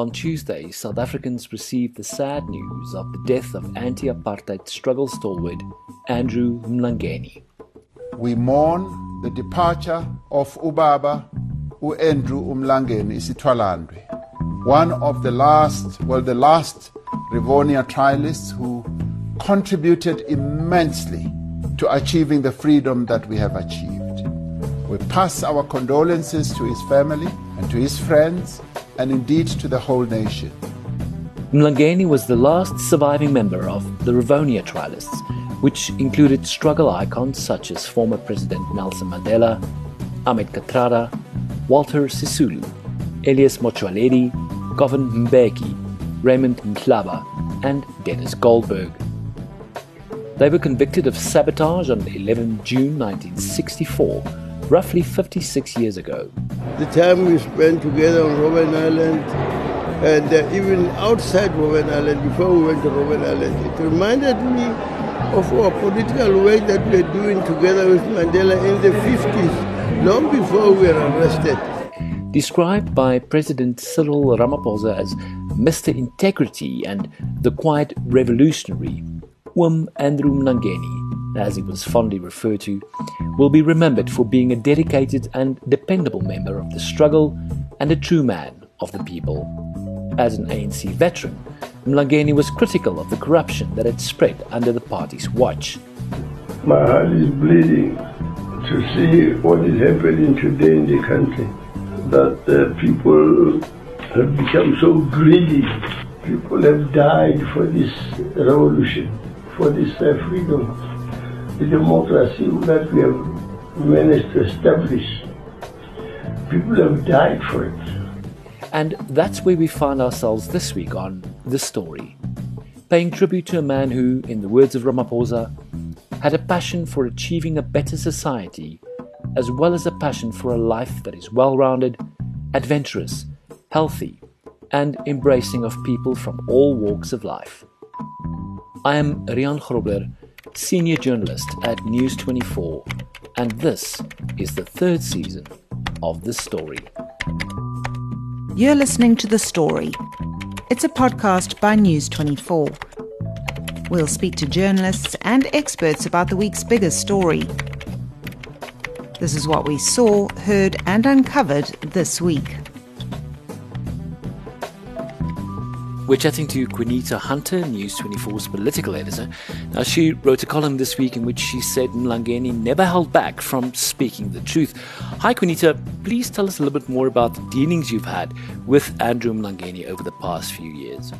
On Tuesday, South Africans received the sad news of the death of anti apartheid struggle stalwart Andrew Mlangeni. We mourn the departure of Ubaba Andrew Umlangeni Isitwalandwe, one of the last, well, the last Rivonia trialists who contributed immensely to achieving the freedom that we have achieved. We pass our condolences to his family and to his friends and indeed to the whole nation. Mlangeni was the last surviving member of the Rivonia Trialists, which included struggle icons such as former President Nelson Mandela, Ahmed Kathrada, Walter Sisulu, Elias Motsoaledi, Govan Mbeki, Raymond Mhlaba, and Denis Goldberg. They were convicted of sabotage on 11 June 1964 roughly 56 years ago. The time we spent together on Robben Island and uh, even outside Robben Island, before we went to Robben Island, it reminded me of our political work that we were doing together with Mandela in the 50s, long before we were arrested. Described by President Cyril Ramaphosa as Mr. Integrity and the Quiet Revolutionary, Um Andrew Mlangeni as he was fondly referred to, will be remembered for being a dedicated and dependable member of the struggle and a true man of the people. As an ANC veteran, Mlangeni was critical of the corruption that had spread under the party's watch. My heart is bleeding to see what is happening today in the country. That uh, people have become so greedy. People have died for this revolution, for this uh, freedom the democracy that we have managed to establish. People have died for it. And that's where we find ourselves this week on The Story, paying tribute to a man who, in the words of Ramaphosa, had a passion for achieving a better society, as well as a passion for a life that is well rounded, adventurous, healthy, and embracing of people from all walks of life. I am Rian Grobler senior journalist at News 24, and this is the third season of The Story. You're listening to The Story. It's a podcast by News 24. We'll speak to journalists and experts about the week's biggest story. This is what we saw, heard, and uncovered this week. We're chatting to Qaanitah Hunter, News 24's political editor. Now, she wrote a column this week in which she said Mlangeni never held back from speaking the truth. Hi, Quinita. Please tell us a little bit more about the dealings you've had with Andrew Mlangeni over the past few years.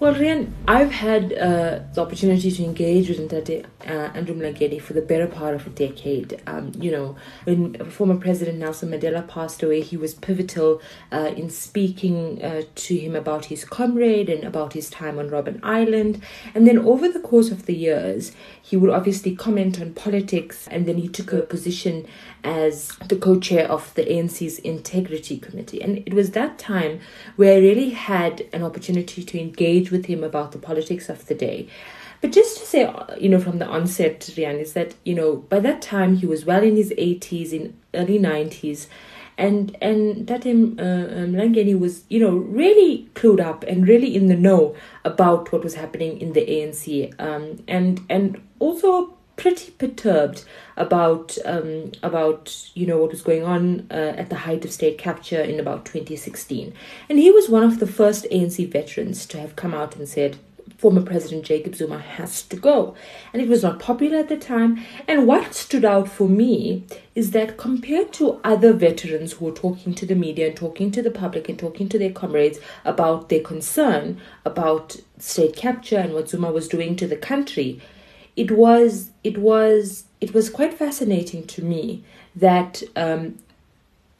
Well, Rian, I've had uh, the opportunity to engage with Ndate, uh, Andrew Mlangeni for the better part of a decade. Um, you know, when former President Nelson Mandela passed away, he was pivotal uh, in speaking uh, to him about his comrade and about his time on Robben Island. And then over the course of the years, he would obviously comment on politics, and then he took a position as the co chair of the ANC's Integrity Committee. And it was that time where I really had an opportunity to engage with him about the politics of the day. But just to say, you know, from the onset, Rian, is that, you know, by that time he was well in his 80s, in early 90s. And and that um, uh, Mlangeni was, you know, really clued up and really in the know about what was happening in the ANC, um, and and also pretty perturbed about um, about you know what was going on uh, at the height of state capture in about 2016, and he was one of the first ANC veterans to have come out and said former President Jacob Zuma has to go. And it was not popular at the time. And what stood out for me is that compared to other veterans who were talking to the media and talking to the public and talking to their comrades about their concern about state capture and what Zuma was doing to the country, it was it was it was quite fascinating to me that um,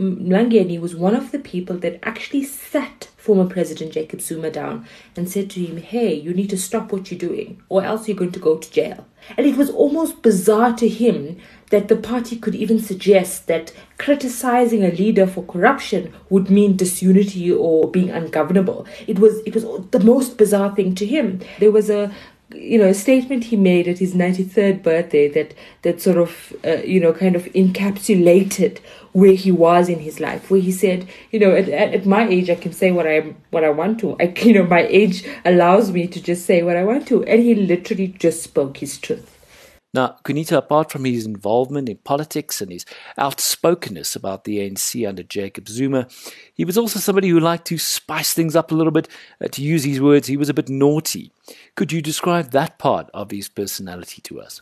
Mlangeni was one of the people that actually sat former President Jacob Zuma down and said to him, Hey, you need to stop what you're doing, or else you're going to go to jail. And it was almost bizarre to him that the party could even suggest that criticizing a leader for corruption would mean disunity or being ungovernable. It was it was the most bizarre thing to him. There was a you know, a statement he made at his 93rd birthday that, that sort of, uh, you know, kind of encapsulated where he was in his life, where he said, you know, at, at my age, I can say what I what I want to. I, you know, my age allows me to just say what I want to, and he literally just spoke his truth. Now, Qaanitah, apart from his involvement in politics and his outspokenness about the ANC under Jacob Zuma, he was also somebody who liked to spice things up a little bit. Uh, to use his words, he was a bit naughty. Could you describe that part of his personality to us?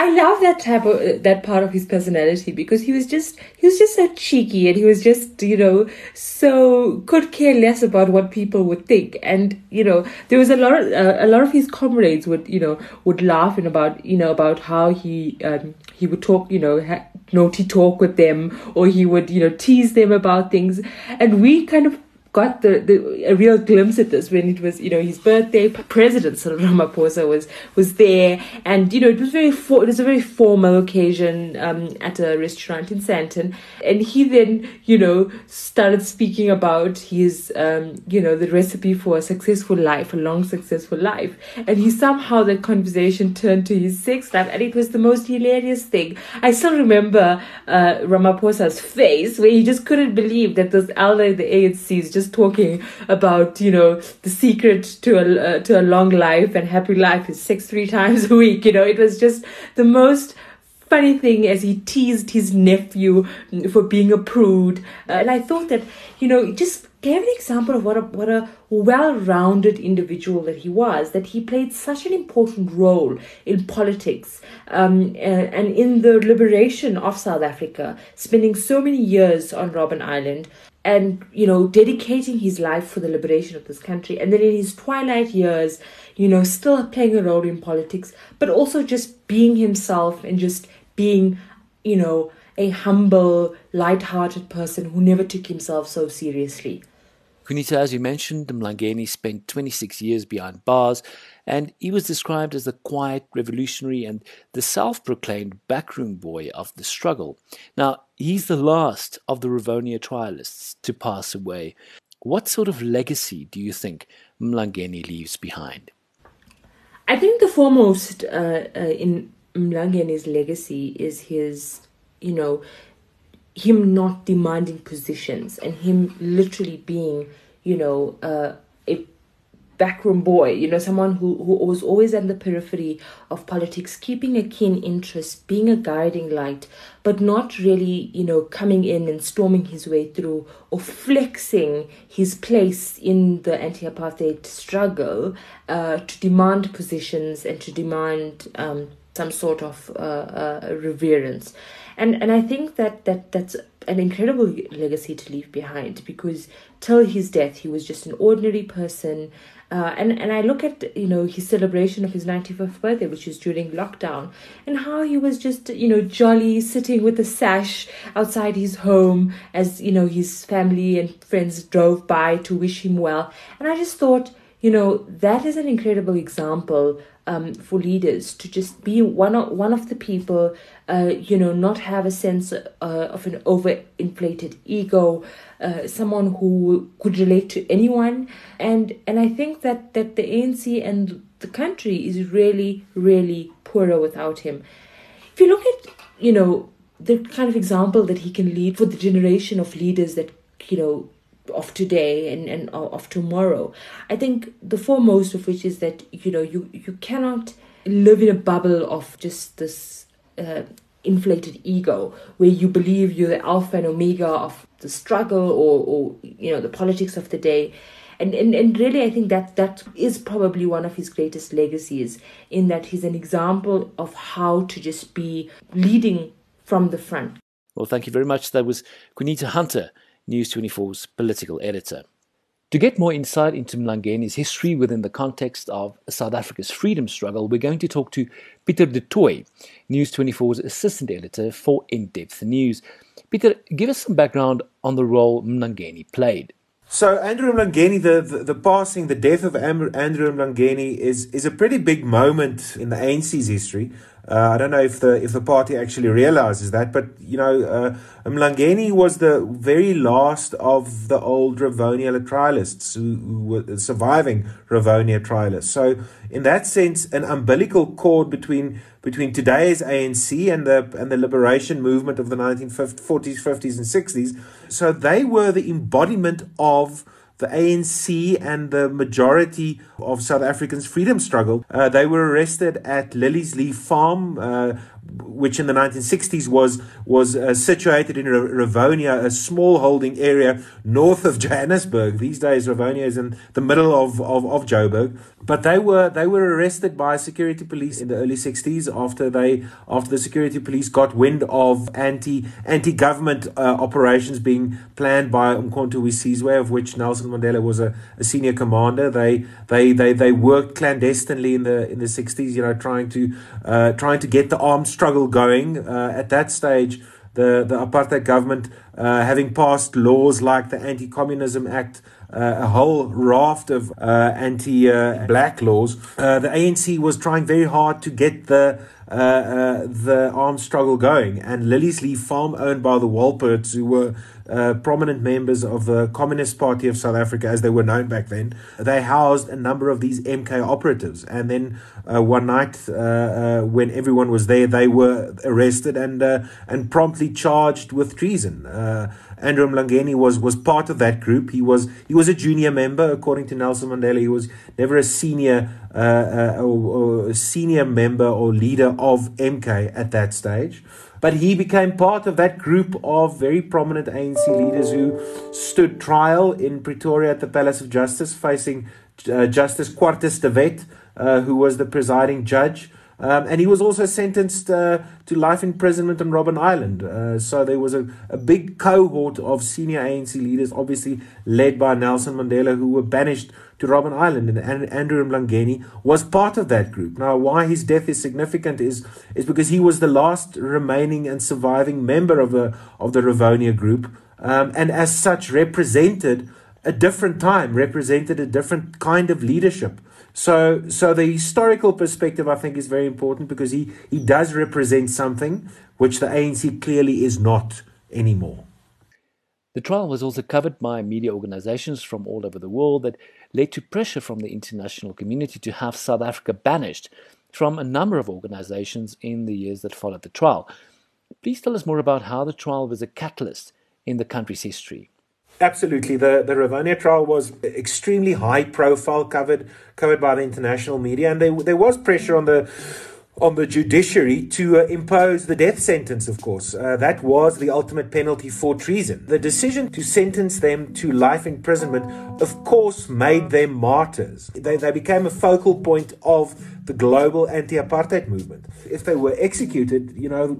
I love that type of that part of his personality because he was just he was just so cheeky and he was just you know so could care less about what people would think. And you know there was a lot of uh, a lot of his comrades would you know would laugh and about you know about how he um, he would talk you know ha- naughty talk with them or he would you know tease them about things. And we kind of got the, the a real glimpse at this when it was you know his birthday. President Cyril Ramaphosa was was there, and you know it was very for, it was a very formal occasion um, at a restaurant in Sandton, and he then you know started speaking about his um, you know the recipe for a successful life, a long successful life, and he somehow the conversation turned to his sex life, and it was the most hilarious thing. I still remember uh, Ramaphosa's face where he just couldn't believe that this elder in the ANC is just just talking about you know the secret to a uh, to a long life and happy life is sex three times a week. You know, it was just the most funny thing as he teased his nephew for being a prude. Uh, and I thought that, you know, just gave an example of what a what a well-rounded individual that he was. That he played such an important role in politics um, and in the liberation of South Africa, spending so many years on Robben Island, and you know dedicating his life for the liberation of this country. And then in his twilight years you know still playing a role in politics but also just being himself and just being you know a humble light-hearted person who never took himself so seriously As you mentioned, Mlangeni spent 26 years behind bars, and he was described as the quiet revolutionary and the self proclaimed backroom boy of the struggle. Now, he's the last of the Rivonia trialists to pass away. What sort of legacy do you think Mlangeni leaves behind? I think the foremost uh, uh, in Mlangeni's legacy is his, you know, him not demanding positions and him literally being, you know, uh, a backroom boy, you know, someone who, who was always at the periphery of politics, keeping a keen interest, being a guiding light, but not really, you know, coming in and storming his way through or flexing his place in the anti apartheid struggle uh, to demand positions and to demand um, some sort of uh, uh, reverence and and I think that that that's an incredible legacy to leave behind because till his death he was just an ordinary person. Uh, and and I look at you know his celebration of his 95th birthday, which was during lockdown, and how he was just you know jolly sitting with a sash outside his home as you know his family and friends drove by to wish him well, and I just thought you know that is an incredible example um, for leaders to just be one of one of the people, uh, you know, not have a sense uh, of an overinflated ego, uh, someone who could relate to anyone, and and I think that that the ANC and the country is really really poorer without him. If you look at you know the kind of example that he can lead for the generation of leaders that you know of today and, and of tomorrow. I think the foremost of which is that you know you you cannot live in a bubble of just this uh, inflated ego where you believe you're the alpha and omega of the struggle or or you know the politics of the day. And, and, and really, I think that that is probably one of his greatest legacies in that he's an example of how to just be leading from the front. Well, thank you very much. That was Qaanitah Hunter News 24's political editor. To get more insight into Mlangeni's history within the context of South Africa's freedom struggle, we're going to talk to Peter du Toit, News 24's assistant editor for In Depth News. Peter, give us some background on the role Mlangeni played. So Andrew Mlangeni, the, the, the, passing, the death of Andrew Mlangeni is, is a pretty big moment in the ANC's history. Uh, I don't know if the if the party actually realizes that, but you know, uh, Mlangeni was the very last of the old Rivonia trialists who, who, were surviving Rivonia trialists. So, in that sense, an umbilical cord between between today's ANC and the and the liberation movement of the 1940s, 50s, and 60s. So they were the embodiment of the ANC and the majority of South Africans' freedom struggle. Uh, they were arrested at Liliesleaf Farm, uh, which in the 1960s was was uh, situated in Rivonia, a small holding area north of Johannesburg. These days, Rivonia is in the middle of, of, of Joburg. But they were they were arrested by security police in the early 60s after they after the security police got wind of anti anti government uh, operations being planned by Umkhonto Sizwe, of which Nelson Mandela was a, a senior commander. They they they they worked clandestinely in the in the 60s, you know, trying to uh, trying to get the armed struggle going. Uh, at that stage, the, the apartheid government, uh, having passed laws like the Anti Communism Act, uh, a whole raft of uh, anti black laws, uh, the ANC was trying very hard to get the uh, uh, the armed struggle going. And Liliesleaf Farm, owned by the Wolperts, who were uh, prominent members of the Communist Party of South Africa, as they were known back then, they housed a number of these MK operatives. And then uh, one night, uh, uh, when everyone was there, they were arrested and and promptly charged with treason. Andrew Mlangeni was was part of that group. He was he was a junior member, according to Nelson Mandela. He was never a senior uh, uh, or, or senior member or leader of MK at that stage. But he became part of that group of very prominent ANC leaders who stood trial in Pretoria at the Palace of Justice, facing uh, Justice Quartus de Wet, uh, who was the presiding judge. Um, and he was also sentenced uh, to life imprisonment on Robben Island. Uh, so there was a, a big cohort of senior ANC leaders, obviously led by Nelson Mandela, who were banished to Robben Island. And Andrew Mlangeni was part of that group. Now, why his death is significant is, is because he was the last remaining and surviving member of the, of the Rivonia group, um, and as such represented a different time, represented a different kind of leadership. So, so the historical perspective, I think, is very important because he, he does represent something which the ANC clearly is not anymore. The trial was also covered by media organizations from all over the world that led to pressure from the international community to have South Africa banished from a number of organizations in the years that followed the trial. Please tell us more about how the trial was a catalyst in the country's history. Absolutely. The the Rivonia trial was extremely high profile, covered covered by the international media, and there there was pressure on the on the judiciary to uh, impose the death sentence, of course. Uh, that was the ultimate penalty for treason. The decision to sentence them to life imprisonment, of course, made them martyrs. They, they became a focal point of the global anti apartheid movement. If they were executed, you know,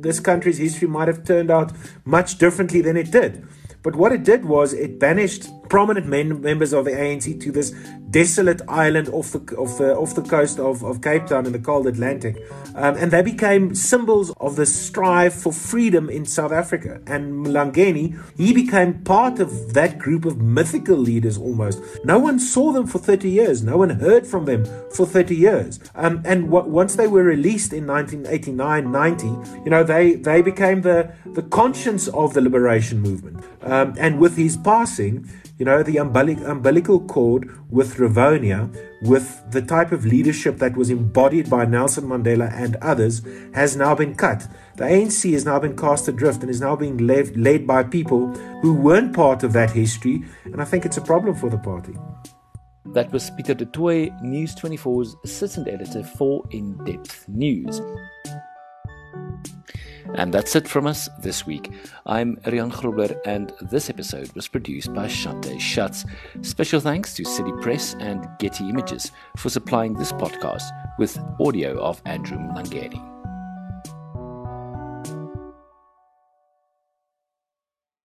this country's history might have turned out much differently than it did. But what it did was it banished prominent men, members of the ANC to this desolate island off the off off the coast of, of Cape Town in the cold Atlantic, um, and they became symbols of the strive for freedom in South Africa. And Mlangeni, he became part of that group of mythical leaders almost. No one saw them for 30 years. No one heard from them for 30 years. Um, and w- once they were released in 1989, 90, you know, they they became the the conscience of the liberation movement. Um, and with his passing, you know, the umbilic- umbilical cord with Rivonia, with the type of leadership that was embodied by Nelson Mandela and others, has now been cut. The ANC has now been cast adrift and is now being led, led by people who weren't part of that history, and I think it's a problem for the party. That was Peter du Toit, News 24's assistant editor for In Depth News. And that's it from us this week. I'm Rian Grobler, and this episode was produced by Shante Schatz. Special thanks to City Press and Getty Images for supplying this podcast with audio of Andrew Mlangeni.